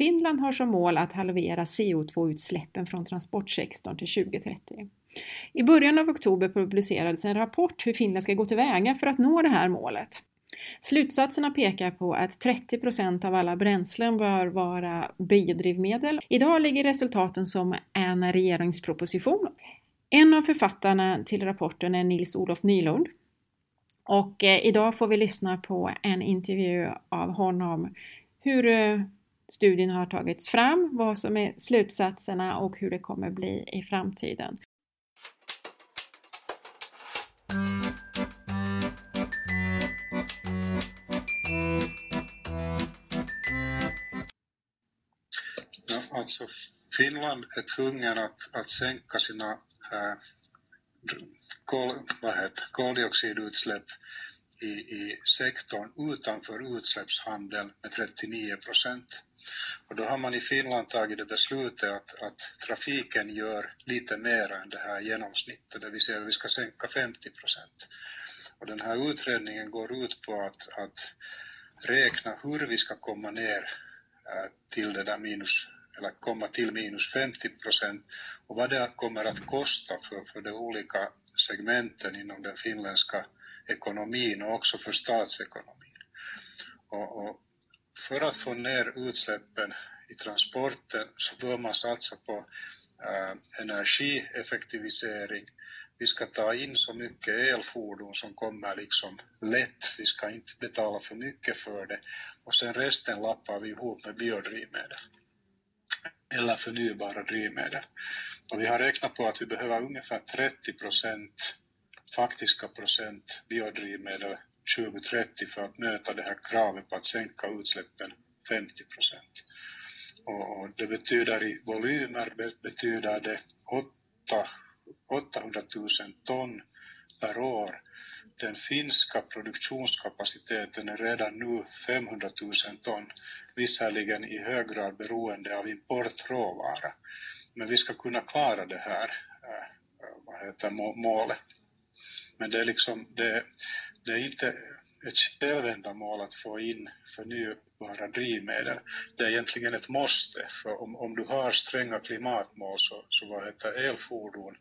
Finland har som mål att halvera CO2-utsläppen från transportsektorn till 2030. I början av oktober publicerades en rapport hur Finland ska gå tillväga för att nå det här målet. Slutsatserna pekar på att 30% av alla bränslen bör vara biodrivmedel. Idag ligger resultaten som en regeringsproposition. En av författarna till rapporten är Nils-Olof Nylund. Och eh, idag får vi lyssna på en intervju av honom hur eh, studien har tagits fram, vad som är slutsatserna och hur det kommer bli i framtiden. Alltså Finland är tvungen att, att sänka sina äh, kol, vad heter, koldioxidutsläpp i, i sektorn utanför utsläppshandeln med 39 procent. Och då har man i Finland tagit det beslutet att, att trafiken gör lite mer än det här genomsnittet, det vill säga att vi ska sänka 50 procent. Och den här utredningen går ut på att, att räkna hur vi ska komma ner eh, till det där minus eller komma till minus 50 procent och vad det kommer att kosta för, för de olika segmenten inom den finländska ekonomin och också för statsekonomin. Och, och för att få ner utsläppen i transporten så bör man satsa på eh, energieffektivisering. Vi ska ta in så mycket elfordon som kommer liksom lätt. Vi ska inte betala för mycket för det. Och sen resten lappar vi ihop med biodrivmedel eller förnybara drivmedel. Och vi har räknat på att vi behöver ungefär 30 procent faktiska procent biodrivmedel 2030 för att möta det här kravet på att sänka utsläppen 50 procent. Och, det betyder i volymer betyder det 800 000 ton per år. Den finska produktionskapaciteten är redan nu 500 000 ton, visserligen i hög grad beroende av importråvara. Men vi ska kunna klara det här eh, eh, vad heter, målet. Men det är, liksom, det, det är inte ett självändamål att få in förnybara drivmedel. Det är egentligen ett måste, för om, om du har stränga klimatmål så, så vad heter elfordon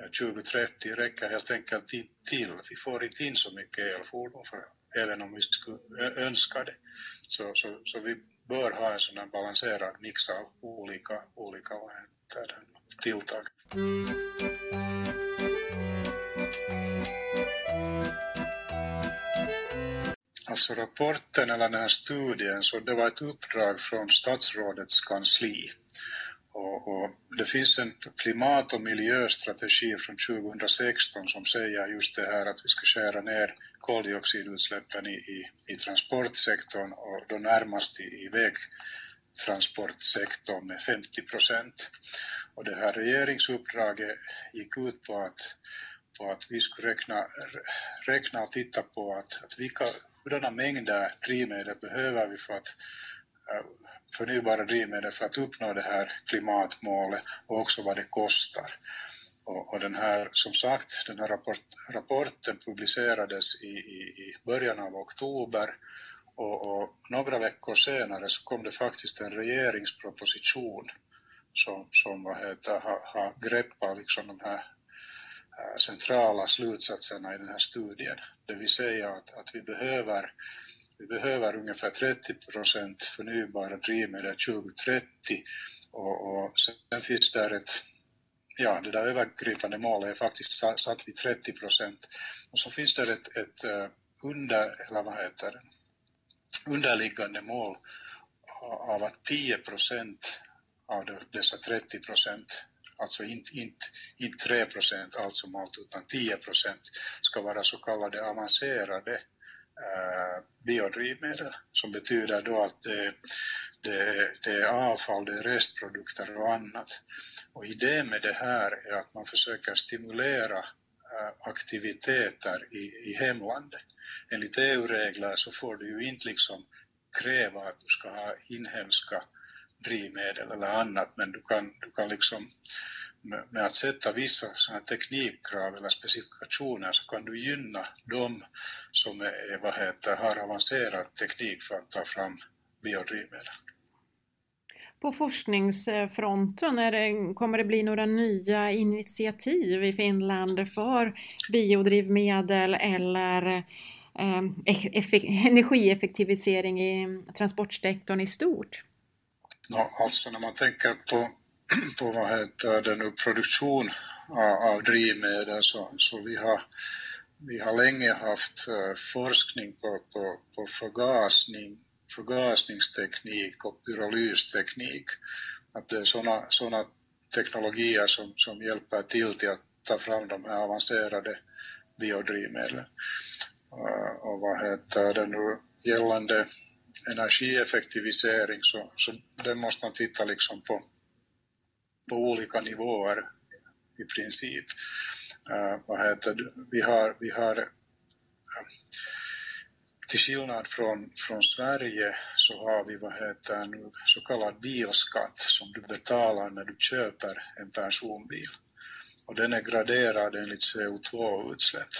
eh, 2030 räcker helt enkelt inte till. Vi får inte in så mycket elfordon för, även om vi skulle önska det. Så, så, så vi bör ha en sån här balanserad mix av olika, olika tilltag. Alltså rapporten eller den här studien, så det var ett uppdrag från statsrådets kansli. Och, och det finns en klimat- och miljöstrategi från 2016 som säger just det här att vi ska skära ner koldioxidutsläppen i, i, i transportsektorn och då närmast i, i vägtransportsektorn med 50 procent. Och det här regeringsuppdraget gick ut på att på att vi skulle räkna, räkna och titta på att, att vilka, hurdana mängder drivmedel behöver vi för att äh, förnybara drivmedel för att uppnå det här klimatmålet och också vad det kostar. Och, och den här, som sagt, den här rapport, rapporten publicerades i, i, i början av oktober och, och, några veckor senare så kom det faktiskt en regeringsproposition som, som vad heter, har, har greppat liksom de här Eh, centrala slutsatserna i den här studien. Det vill säga att, att vi, behöver, vi behöver ungefär 30 procent förnybara drivmedel 2030 och, och sen finns där ett ja, det där övergripande målet är faktiskt satt vid 30 procent. Och så finns det ett, ett eh, under, eller vad heter det, underliggande mål av att 10 procent av dessa 30 procent alltså inte, inte, inte 3 procent allt som allt utan 10 procent ska vara så kallade avancerade eh, biodrivmedel som betyder då att det, det, det är avfall, det är restprodukter och annat. Och idén med det här är att man försöker stimulera eh, aktiviteter i, i hemlandet. Enligt EU-regler så får du ju inte liksom kräva att du ska ha inhemska drivmedel eller annat, men du kan, du kan liksom med, att sätta vissa såna teknikkrav eller specifikationer så kan du gynna dem som är, vad heter, har avancerad teknik för att ta fram biodrivmedel. på forskningsfronten? Är det, kommer det bli några nya initiativ i Finland för biodrivmedel eller eh, energieffektivisering i transportsektorn i stort? Ja, alltså när man tänker på, på vad heter det nu, produktion av, av drivmedel så, så vi har vi har länge haft eh, forskning på, på, på förgasning förgasningsteknik och pyrolysteknik. Att det är sådana såna teknologier som, som hjälper till till att ta fram de här avancerade biodrivmedlen. Eh, och vad heter det nu, gällande energieffektivisering så, så det måste man titta liksom på, på olika nivåer i princip. Uh, vad heter det? Vi har, vi har uh, till skillnad från, från Sverige så har vi vad heter nu, så kallad bilskatt som du betalar när du köper en personbil. Och den är graderad enligt CO2-utsläpp.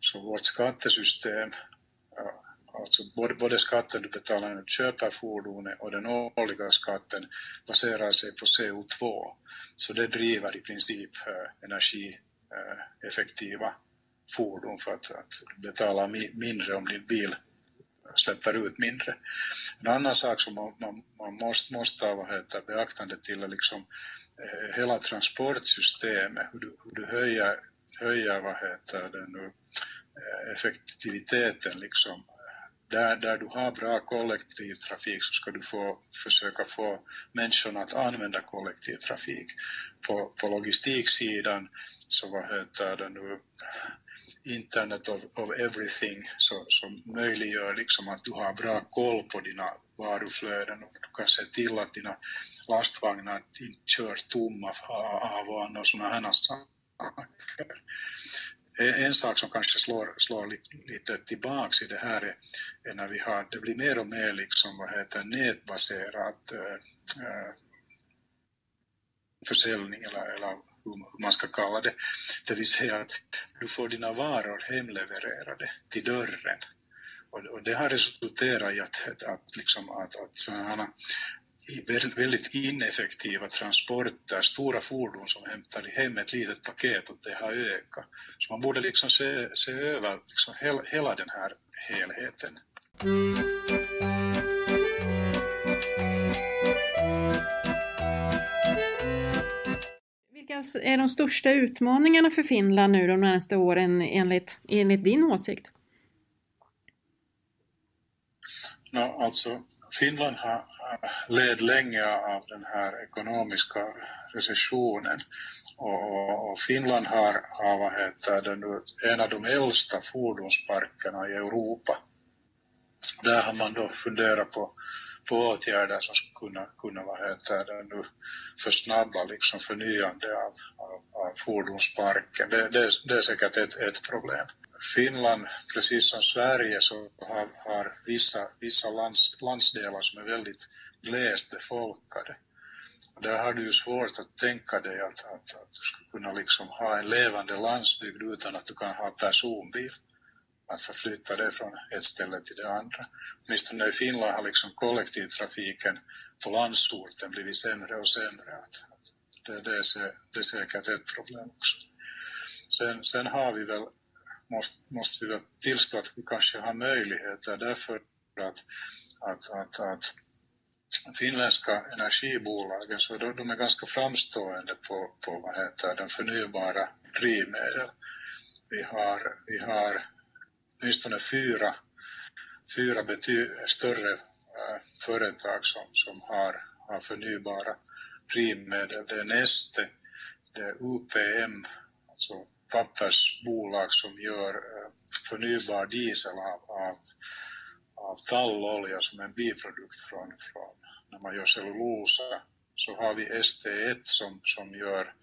Så vårt skattesystem, alltså både, både skatten du betalar när du köper fordonet och den årliga skatten baserar sig på CO2. Så det driver i princip eh, energieffektiva eh, fordon för att, att betala mindre om din bil eh, släpper ut mindre. En annan sak som man, man, man måste, måste ta heter, beaktande till är liksom eh, hela transportsystemet, hur du, hur du höjer, höjer vad heter det nu, eh, effektiviteten liksom där, där du har bra kollektivtrafik så ska du få, försöka få människorna att använda kollektivtrafik. På, på logistiksidan så vad heter det nu, internet of, of everything så, som möjliggör liksom att du har bra koll på dina varuflöden och du kan se till att dina lastvagnar inte kör tomma av och sådana här saker. Eh, en sak som kanske slår, slår lite tillbaks i det här är, är, när vi har, det blir mer och mer liksom, vad heter nätbaserat äh, försäljning eller, eller hur man ska kalla det. Det vill säga att du får dina varor hemlevererade till dörren. Och, och det har resulterat i att, att, liksom, att, att sådana väldigt ineffektiva transporter, stora fordon som hämtar hem ett litet paket och det har ökat. Så man borde liksom se, se över liksom hela, hela den här helheten. Vilka är de största utmaningarna för Finland nu de närmaste åren enligt, enligt din åsikt? No, alltså, Finland har led länge av den här ekonomiska recessionen och, och Finland har, har vad heter det nu, en av de äldsta fordonsparkerna i Europa. Där har man då funderat på, på åtgärder som skulle kunna, kunna vad heter det nu, försnabba liksom förnyande av, av, av fordonsparken. Det, det, det är säkert ett, ett problem. Finland, precis som Sverige, så har, har vissa, vissa lands, landsdelar som är väldigt glest befolkade. Och där har du ju svårt att tänka dig att, att, att du skulle kunna liksom ha en levande landsbygd utan att du kan ha personbil. Att förflytta dig från ett ställe till det andra. Åtminstone i Finland har liksom kollektivtrafiken på landsorten blivit sämre och sämre. Att, att det, det, är, det är säkert ett problem också. Sen, sen har vi väl måste, måste vi väl tillstå att vi kanske har möjligheter därför att, att, att, att finländska energibolagen så de, de är ganska framstående på, på vad heter den förnybara drivmedel. Vi har, vi har åtminstone fyra, fyra bety, större äh, företag som, som har, har förnybara drivmedel. Det är Neste, det är UPM, alltså pappersbolag som gör eh, förnybar diesel av, av, av tallolja som en biprodukt från, från när man gör cellulosa. Så har vi ST1 som, som gör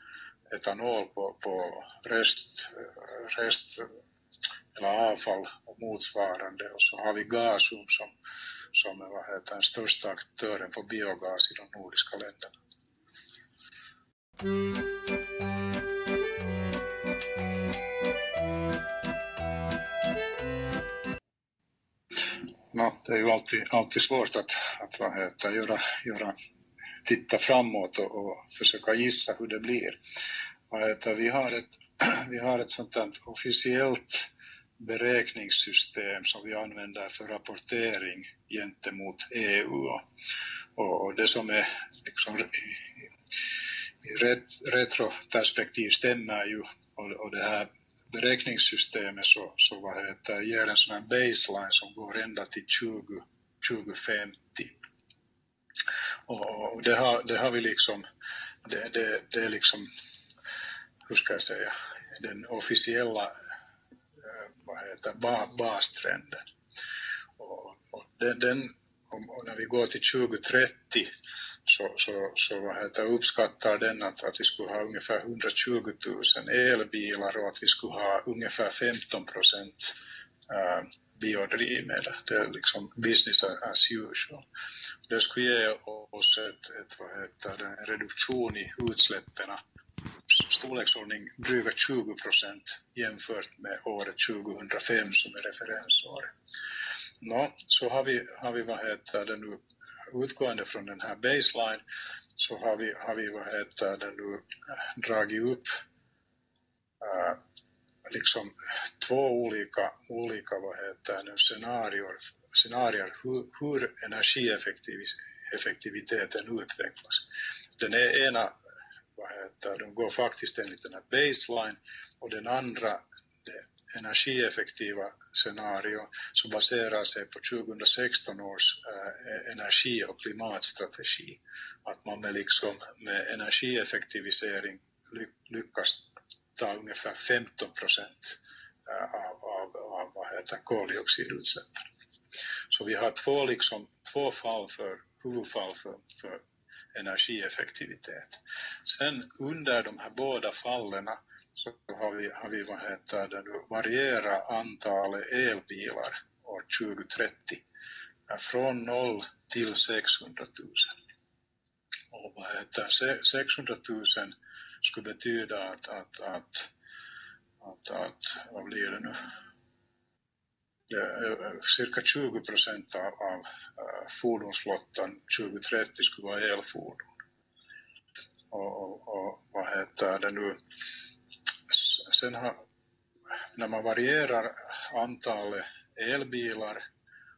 etanol på, på rest, eh, rest eller avfall och motsvarande och så har vi Gasum som, som är vad heter, den största aktören för biogas i de nordiska länderna. No, det är ju alltid, alltid svårt att, att vad heter, göra, göra titta framåt och, och försöka gissa hur det blir. Vi har ett, vi har ett sånt här officiellt beräkningssystem som vi använder för rapportering gentemot EU. Och, och det som är liksom, i, i ret, retroperspektiv stämmer ju och, och det här beräkningssystemet så, så vad heter, ger en sån här baseline som går ända till 20, 2050. Och, och det, har, det har vi liksom, det, det, det är liksom, hur ska jag säga, den officiella eh, vad heter, bastrenden. Och, och den, den och när vi går till 2030 så, så, så vad heter, uppskattar den att, att vi skulle ha ungefär 120 000 elbilar och att vi skulle ha ungefär 15 procent äh, eh, biodrivmedel. Det är liksom business as usual. Det skulle ge oss ett, ett, vad heter en reduktion i utsläppen storleksordning dryga 20 procent jämfört med året 2005 som är referensåret. No, så har vi, har vi vad heter det nu, utgående från den här baseline så har vi, har vi vad heter det nu, dragit upp äh, liksom två olika, olika vad heter det, scenarier, scenarier hur, hur energieffektiviteten utvecklas. Den ena vad heter, de går faktiskt enligt den här baseline och den andra det energieffektiva scenario som baserar sig på 2016 års eh, energi och klimatstrategi. Att man med, liksom, med energieffektivisering lyckas ta ungefär 15 procent eh, av, av, av vad heter, koldioxidutsläppen. Så vi har två, liksom, två fall för, huvudfall för, för energieffektivitet. Sen under de här båda fallen så har vi, har vi vad heter det nu, varierat antalet elbilar år 2030 från 0 till 600 000. Och vad heter 600 000 skulle betyda att, att, att, att, att vad blir det nu, eh, cirka 20 procent av, av eh, fordonsflottan 2030 skulle vara elfordon. Och, och, och vad heter det nu? Sen har, när man varierar antalet elbilar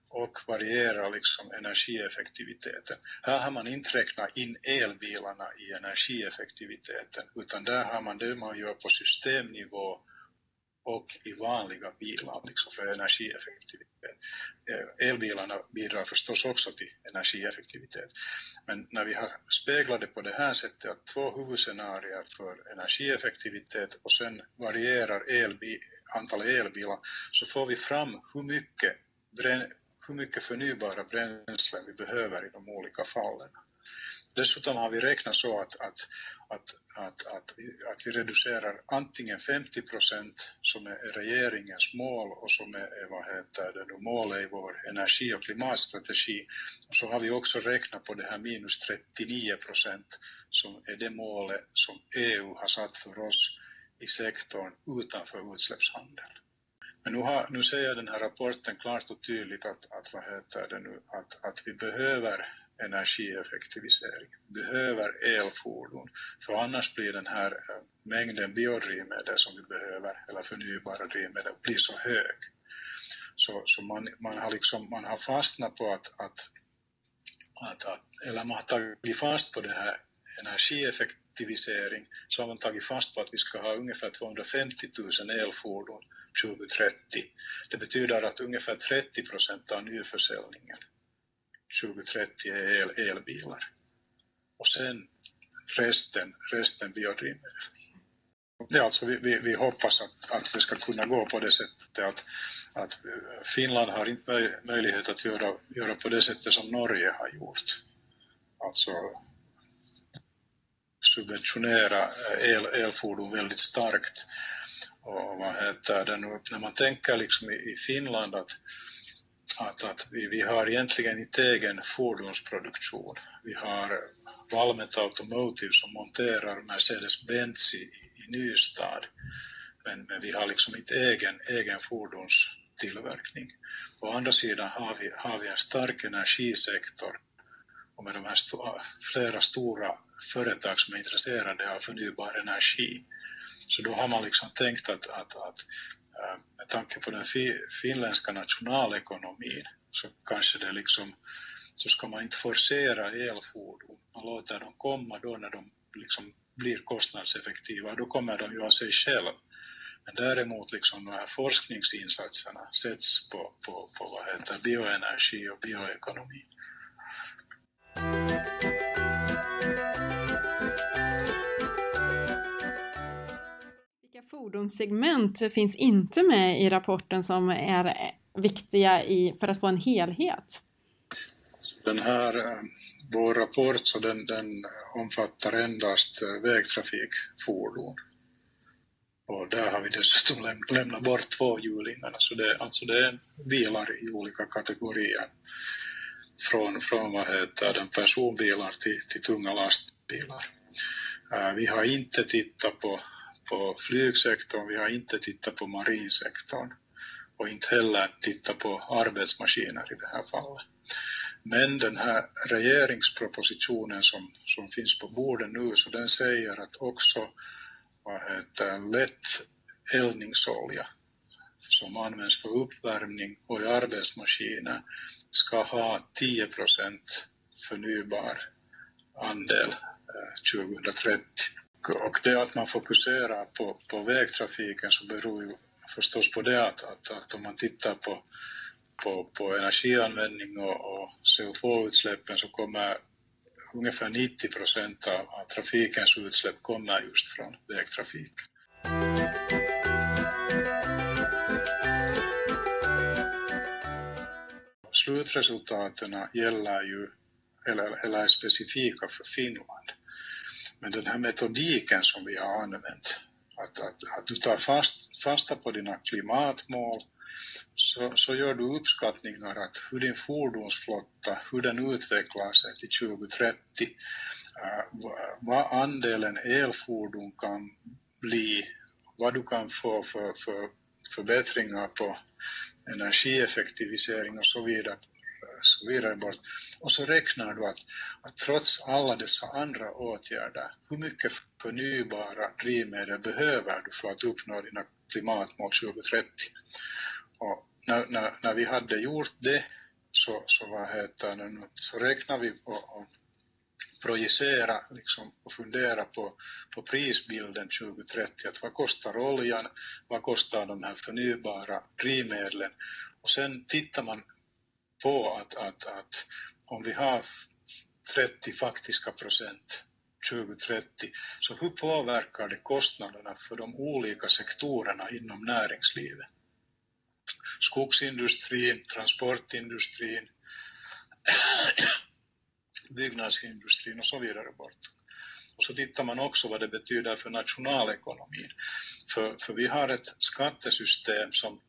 och varierar liksom energieffektiviteten. Här har man inte räknat in elbilarna i energieffektiviteten utan där har man det man gör på systemnivå och i vanliga bilar liksom för energieffektivitet. Eh, elbilarna bidrar förstås också till energieffektivitet. Men när vi har speglat det på det här sättet att två huvudscenarier för energieffektivitet och sen varierar elbi, antalet elbilar så får vi fram hur mycket, hur mycket förnybara bränslen vi behöver i de olika fallen. Dessutom har vi räknat så att, att, att, att, att, att vi reducerar antingen 50 procent som är regeringens mål och som är vad heter det målet i vår energi och klimatstrategi. Och så har vi också räknat på det här minus 39 procent som är det målet som EU har satt för oss i sektorn utanför utsläppshandel. Men nu, har, nu säger den här rapporten klart och tydligt att, att, vad heter det nu, att, att vi behöver energieffektivisering, behöver elfordon, för annars blir den här eh, mängden biodrivmedel som vi behöver, eller förnybara drivmedel, blir så hög. Så, så man, man, har liksom, man har fastnat på att, att, att, att, eller man har tagit fast på det här energieffektivisering, så har man tagit fast på att vi ska ha ungefär 250 000 elfordon 2030. Det betyder att ungefär 30 procent av nyförsäljningen 2030 är el, elbilar. Och sen resten, resten biodrivmedel. Ja, alltså vi, vi, vi hoppas att, att det ska kunna gå på det sättet att, att Finland har inte möjlighet att göra, göra på det sättet som Norge har gjort. Alltså subventionera el, elfordon väldigt starkt. Och vad heter det nu, när man tänker liksom i, i Finland att att, att vi, vi har egentligen inte egen fordonsproduktion. Vi har Valmet Automotive som monterar Mercedes-Benz i, i Nystad. Men, men vi har liksom inte egen, egen fordonstillverkning. Å andra sidan har vi, har vi en stark energisektor och med de här st flera stora företag som är intresserade av förnybar energi. Så då har man liksom tänkt att, att, att eh, med tanke på den fi, finländska nationalekonomin så kanske det liksom så ska man inte forcera elfordon, man låter dem komma då när de liksom blir kostnadseffektiva, då kommer de ju av sig själv. Men däremot liksom de här forskningsinsatserna sätts på, på, på vad heter, bioenergi och bioekonomi. Fordonssegment finns inte med i rapporten som är viktiga i, för att få en helhet? Den här, eh, vår rapport, så den, den omfattar endast eh, vägtrafikfordon. Och där har vi dessutom läm lämnat bort tvåhjulingarna, så det, alltså det är bilar i olika kategorier. Från, från vad heter den, personbilar till, till tunga lastbilar. Eh, vi har inte tittat på, på flygsektorn, vi har inte tittat på marinsektorn och inte heller tittat på arbetsmaskiner i det här fallet. Men den här regeringspropositionen som, som finns på bordet nu, så den säger att också vad heter, lätt eldningsolja som används för uppvärmning och i arbetsmaskiner ska ha 10 procent förnybar andel eh, 2030. Och det att man fokuserar på, på vägtrafiken så beror ju förstås på det att, att, att om man tittar på, på, på energianvändning och, och CO2-utsläppen så kommer ungefär 90 procent av, av trafikens utsläpp kommer just från vägtrafiken. Slutresultaten gäller ju, eller, eller är specifika för Finland. Men den här metodiken som vi har använt, att, att, att du tar fast, fasta på dina klimatmål så, så gör du uppskattningar att hur din fordonsflotta, hur den utvecklar sig till 2030, äh, eh, vad andelen elfordon kan bli, vad du kan få för, för förbättringar på energieffektivisering och så vidare, så vidare bort. Och så räknar du att, att trots alla dessa andra åtgärder, hur mycket förnybara drivmedel behöver du för att uppnå dina klimatmål 2030? Och när, när, när vi hade gjort det så, så, vad heter det, så räknade vi på och projicera liksom, och fundera på, på prisbilden 2030. Att vad kostar oljan? Vad kostar de här förnybara drivmedlen? Och sen tittar man på att, att, att om vi har 30 faktiska procent 2030, så hur påverkar det kostnaderna för de olika sektorerna inom näringslivet? skogsindustrin, transportindustrin, byggnadsindustrin och så vidare bort. Och så tittar man också vad det betyder för nationalekonomin. För, för vi har ett skattesystem som,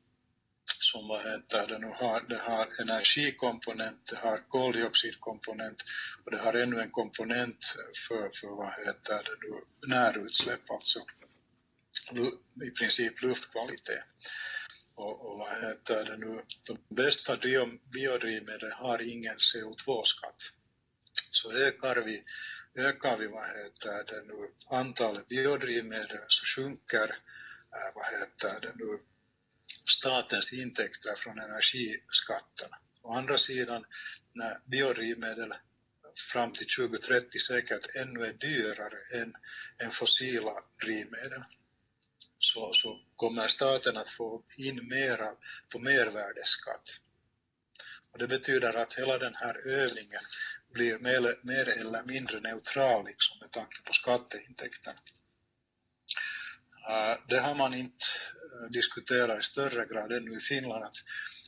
som vad heter det nu har, det har energikomponent, det har koldioxidkomponent och det har ännu en komponent för, för vad heter det nu, närutsläpp, alltså i princip luftkvalitet och, och vad heter det nu, de bästa biodrivmedlen har ingen CO2-skatt. Så ökar vi, ökar vi vad heter det nu, antalet biodrivmedel så sjunker eh, vad heter det nu, statens intäkter från energiskatterna. Å andra sidan, när biodrivmedel fram till 2030 säkert ännu är dyrare än, än fossila drivmedel så, så kommer staten att få in mera på mervärdesskatt. Och det betyder att hela den här övningen blir mer, mer eller mindre neutral liksom, med tanke på skatteintäkterna. Eh, det har man inte eh, diskuterat i större grad ännu i Finland, att,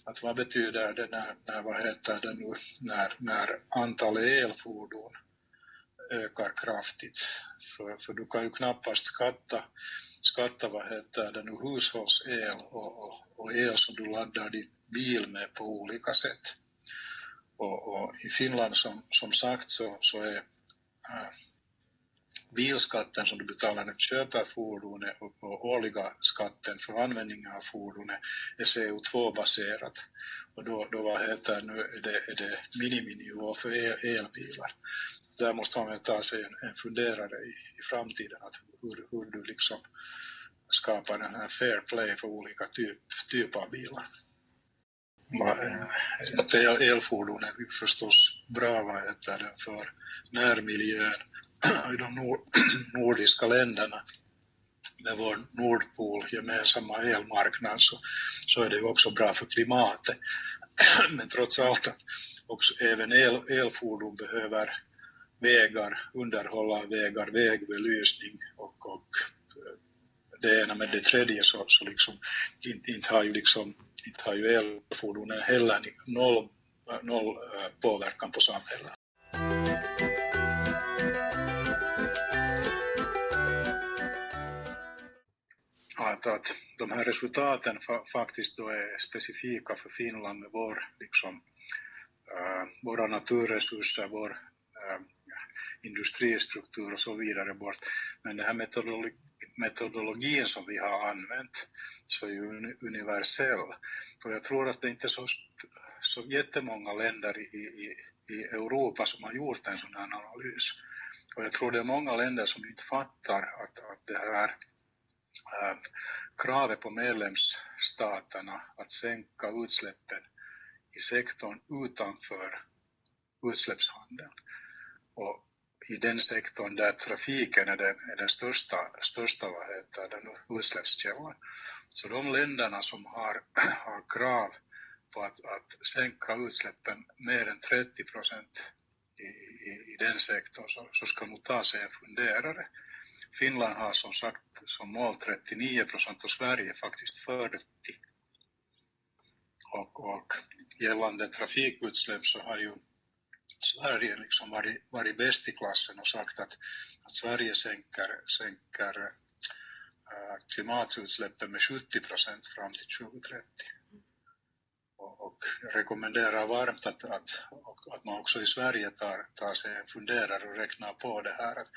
att vad betyder det när, när, vad heter det nu, när, när antalet elfordon ökar kraftigt. För, för du kan ju knappast skatta skatta vad heter det nu, hushållsel och, och, och el som du laddar din bil med på olika sätt. Och, och i Finland som, som sagt så, så är eh, bilskatten som du betalar när du köper fordonet och, och årliga skatten för användningen av fordonet är CO2-baserat. Och då, då vad heter nu, är det, är det miniminivå för el, elbilar. Där måste man ta sig en, en funderare i, i framtiden att hur, hur du liksom skapar den här fair play för olika typ, typer av bilar. Ett elfordon är förstås bra vad heter det, för närmiljön i de nordiska länderna med vår Nordpol gemensamma elmarknad så, så är det ju också bra för klimatet. Men trots allt att också även el, elfordon behöver vägar, underhålla vägar, vägbelysning och, och eh, det ena med det tredje så, så liksom inte, inte har ju liksom inte har ju elfordonen heller noll, noll eh, påverkan på samhället. Att, att de här resultaten fa faktiskt då är specifika för Finland med vår, liksom, äh, våra naturresurser, vår äh, industristruktur och så vidare bort. Men den här metodologi, metodologin som vi har använt så är ju universell. Och jag tror att det inte är så, så jättemånga länder i, i, i Europa som har gjort en sån här analys. Och jag tror det är många länder som inte fattar att, att det här Äh, kravet på medlemsstaterna att sänka utsläppen i sektorn utanför utsläppshandeln. Och i den sektorn där trafiken är den, är den största, största vad heter den, utsläppskällan. Så de länderna som har, har krav på att, att sänka utsläppen mer än 30 procent i, i, i, den sektorn så, så ska nog ta sig en funderare. Finland har som sagt som mål 39 procent och Sverige faktiskt 40. Och, och gällande trafikutsläpp så har ju Sverige liksom varit, varit bäst i klassen och sagt att, att Sverige sänker, sänker äh, klimatutsläppen med 70 procent fram till 2030. Jag rekommenderar varmt att, att, att man också i Sverige tar, tar sig en funderare och räknar på det här. Att,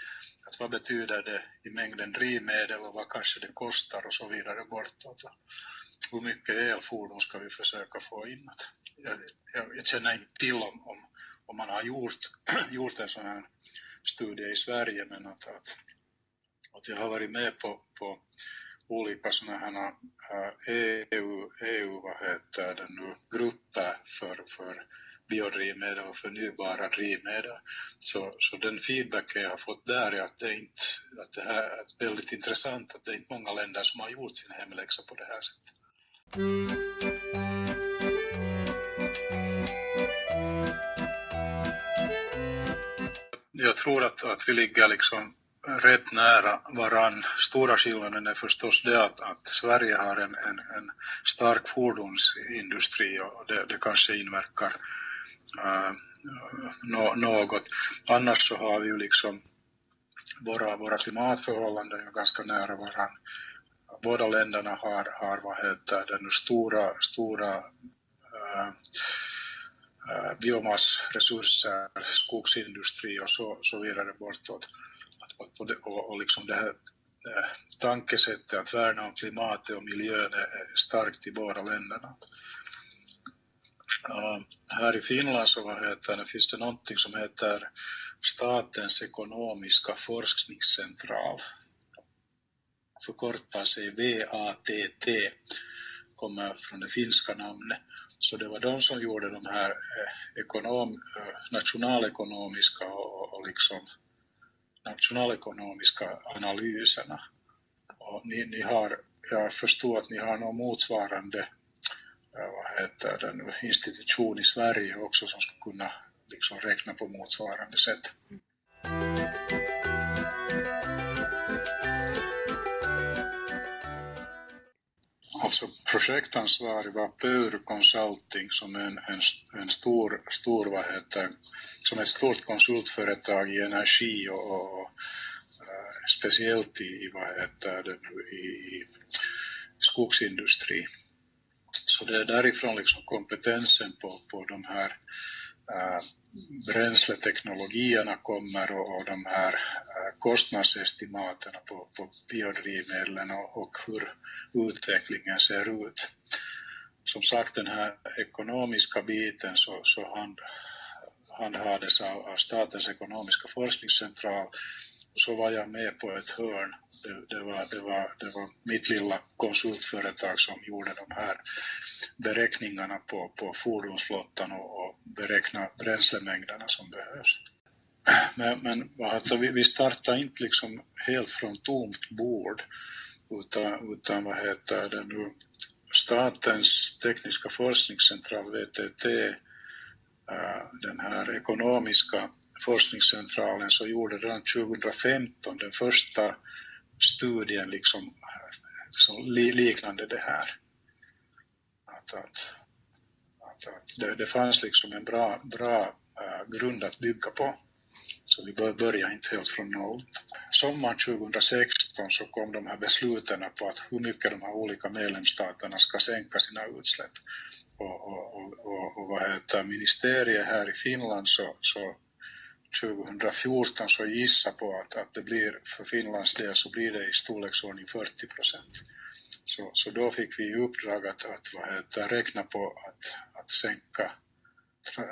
att vad betyder det i mängden drivmedel och vad kanske det kostar och så vidare bortåt. Hur mycket elfordon ska vi försöka få in? Jag, jag, jag känner inte till om, om om man har gjort, gjort en sån här studie i Sverige men att, att, att jag har varit med på, på olika sådana här eh, EU, EU vad heter det nu, grupper för, för biodrivmedel och förnybara drivmedel. Så, så den feedbacken jag har fått där är att det, inte, att det här är väldigt intressant att det är inte många länder som har gjort sin hemläxa på det här sättet. jag tror att, att vi ligger liksom rätt nära varann. Stora skillnaden är förstås det att, att Sverige har en, en, en stark fordonsindustri och det, det kanske inverkar uh, något. Annars så har vi ju liksom våra, våra klimatförhållanden är ganska nära varann. Båda länderna har, har vad heter det, stora, stora äh, äh, biomassresurser, skogsindustri och så, så vidare bortåt. Och, och, och liksom det här eh, tankesättet att värna om klimatet och miljön är starkt i båda länderna. Uh, här i Finland så vad heter det, finns det någonting som heter Statens ekonomiska forskningscentral. Förkortar sig VATT, kommer från det finska namnet. Så det var de som gjorde de här eh, ekonom, eh, nationalekonomiska och, och liksom nationalekonomiska analyserna. Och ni, ni har, jag förstår att ni har någon motsvarande vad heter den, institution i Sverige också som skulle kunna liksom räkna på motsvarande sätt. Mm. Alltså projektansvarig var Pöyry Consulting som en, en, en stor, stor vad heter, som ett stort konsultföretag i energi och, och äh, speciellt i, i, vad heter det, i, i skogsindustri. Så det är därifrån liksom kompetensen på, på de här äh, bränsleteknologierna kommer och, och de här eh, kostnadsestimaten på, på biodrivmedlen och, och hur utvecklingen ser ut. Som sagt, den här ekonomiska biten så, så hand, handhades av, av Statens ekonomiska forskningscentral så var jag med på ett hörn. Det, det, var, det, var, det var mitt lilla konsultföretag som gjorde de här beräkningarna på, på fordonsflottan och, och beräkna bränslemängderna som behövs. Men, men alltså, vi, vi startade inte liksom helt från tomt bord utan, utan vad heter det nu, Statens tekniska forskningscentral, VTT, eh, den här ekonomiska forskningscentralen så gjorde redan 2015 den första studien liksom, liksom liknande det här. Att, att, att, att det, det, fanns liksom en bra, bra eh, grund att bygga på. Så vi började inte helt från noll. Sommaren 2016 så kom de här besluten på att hur mycket de här olika medlemsstaterna ska sänka sina utsläpp. Och, och, och, och, och vad heter ministeriet här i Finland så, så 2014 så gissa på att, att det blir för Finlands del så blir det i storleksordning 40 procent. Så, så då fick vi i uppdrag att, att vad heter, räkna på att, att sänka tra,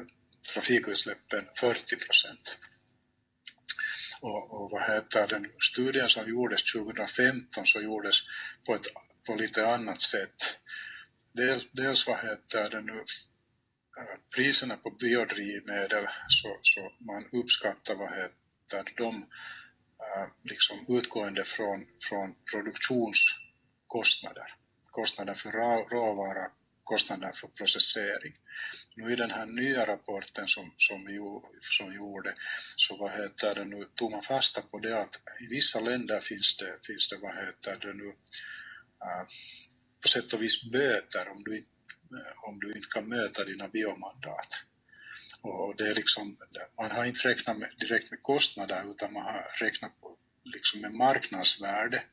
trafikutsläppen 40 procent. Och, och vad heter den studien som gjordes 2015 så gjordes på, ett, på lite annat sätt. Del, dels vad heter det nu eh, priserna på biodrivmedel så, så man uppskattar vad heter de eh, liksom utgående från, från produktionskostnader, kostnader för råvara, kostnader för processering. Nu i den här nya rapporten som, som som gjorde så vad heter det nu, tog man fasta på det att i vissa länder finns det, finns det vad heter det nu, äh, på sätt och vis böter om du inte om du inte kan möta dina biomandat. Och det är liksom, man har inte räknat med, direkt med kostnader utan man har räknat på, liksom med marknadsvärde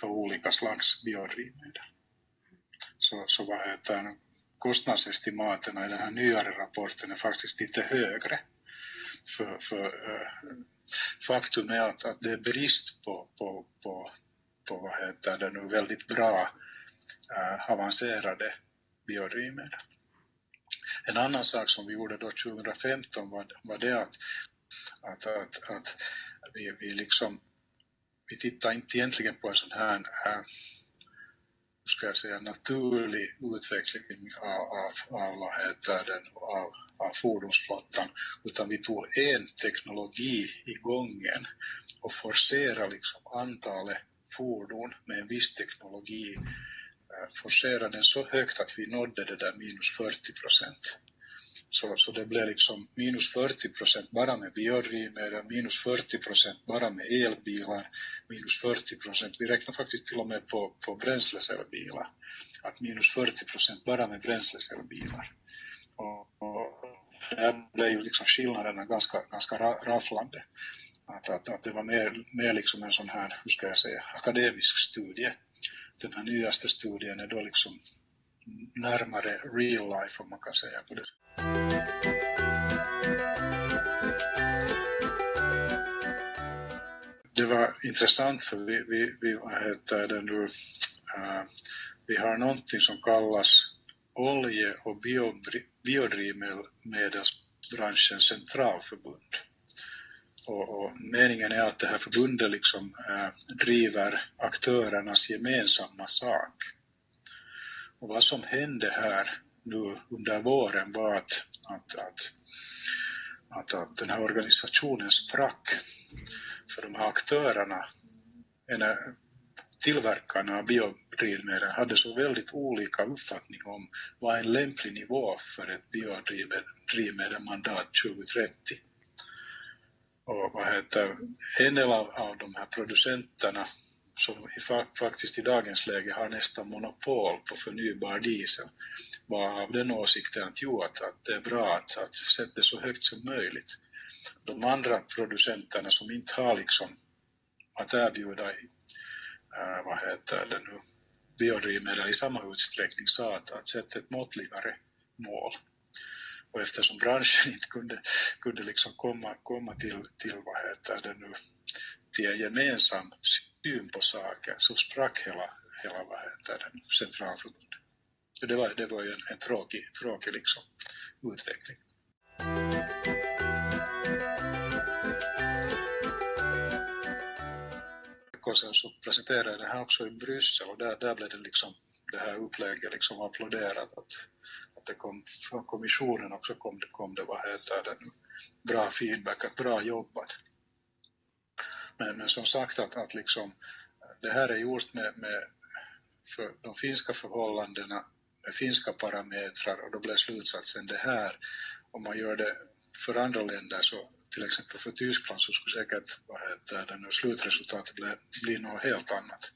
för olika slags biodrivmedel. Så, vad heter kostnadsestimaten i den här nyare rapporten är faktiskt lite högre. För, för äh, faktum är att, att det är brist på, på, på, på vad heter det nu, väldigt bra äh, avancerade biodrivmedel. En annan sak som vi gjorde då 2015 var, var det att, att, att, att vi, vi liksom vi tittar inte egentligen på en sån här äh, ska jag säga, naturlig utveckling av, av, av, vad heter den, av, av fordonsflottan utan vi tog en teknologi i gången och forcerade liksom antalet fordon med en viss teknologi eh, forcerade den så högt att vi nådde det där minus 40 procent. Så, så det blev liksom minus 40 procent bara med biodrivmedel, minus 40 procent bara med elbilar, minus 40 procent, vi räknar faktiskt till och med på, på bränslecellbilar, att minus 40 procent bara med bränslecellbilar. Och, och där blev ju liksom skillnaderna ganska, ganska rafflande. Att, att, att det var mer, mer liksom en sån här, hur ska jag säga, akademisk studie den här nyaste studien är då liksom närmare real life om man kan säga på det. Det var intressant för vi, vi, vi, vad heter det nu, uh, vi har någonting som kallas olje- och biodrivmedelsbranschens centralförbund. Och, och, meningen är att det här förbundet liksom äh, driver aktörernas gemensamma sak. Och vad som hände här nu under våren var att, att, att, att, att den här organisationen sprack. För de här aktörerna, eh, tillverkarna av biodrivmedel hade så väldigt olika uppfattning om vad en lämplig nivå för ett biodrivmedelmandat 2030 och vad heter, en del av, av de här producenterna som i, faktiskt i dagens läge har nästan monopol på förnybar diesel var av den åsikten att jo, att, att det är bra att, att sätta det så högt som möjligt. De andra producenterna som inte har liksom att erbjuda äh, vad heter det nu, biodrivmedel i samma utsträckning sa att, att sätta ett måttligare mål. och eftersom branschen inte kunde, kunde liksom komma, komma till, till, vad heter det nu, till en gemensam syn på saker så sprack hela, hela vad heter det, centralförbundet. Så det var, det var ju en, en tråkig, tråkig liksom, utveckling. Och sen så presenterade jag det här också i Bryssel och där, där blev det liksom det här upplägget liksom applåderat att, att det kom från kommissionen också kom det, kom det vad heter det nu, bra feedback, att bra jobbat. Men, men som sagt att, att liksom, det här är gjort med, med för de finska förhållandena med finska parametrar och då blev slutsatsen det här. Om man gör det för andra länder så till exempel för Tyskland så skulle säkert vad heter det nu, slutresultatet bli, bli något helt annat.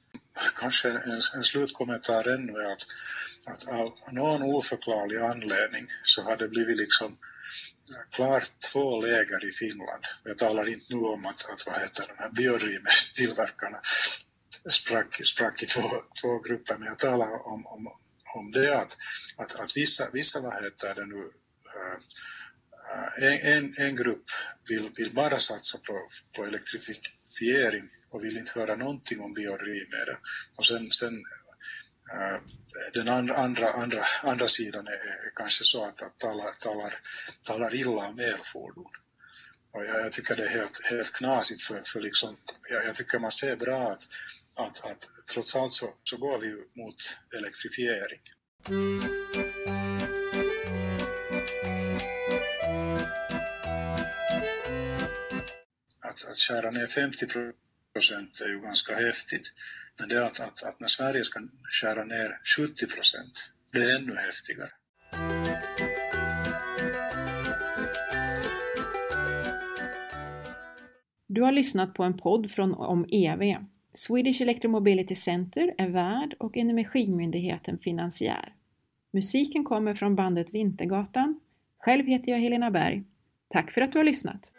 Kanske en, en slutkommentar ännu är att, att av någon oförklarlig anledning så har det blivit liksom klart två läger i Finland. Jag talar inte nu om att, att vad heter de här biodrivmedelstillverkarna sprack, sprack i två, två grupper, men jag talar om, om, om det att, att, att vissa, vissa vad heter det nu, en, en, en grupp vill, vill bara satsa på, på elektrifiering och vill inte höra någonting om biodrivmedel. Och sen, sen den andra, andra, andra, andra sidan är, kanske så att, att talar, talar, talar illa om elfordon. Och jag, jag, tycker det är helt, helt knasigt för, för liksom, jag, jag tycker man ser bra att, att, att trots allt så, så går vi mot elektrifiering. Att, att skära ner 50 procent är ju ganska häftigt. Men det att, att, att när Sverige ska skära ner 70 procent, det är ännu häftigare. Du har lyssnat på en podd från om EV. Swedish Electromobility Center är värd och Energimyndigheten finansiär. Musiken kommer från bandet Vintergatan. Själv heter jag Helena Berg. Tack för att du har lyssnat!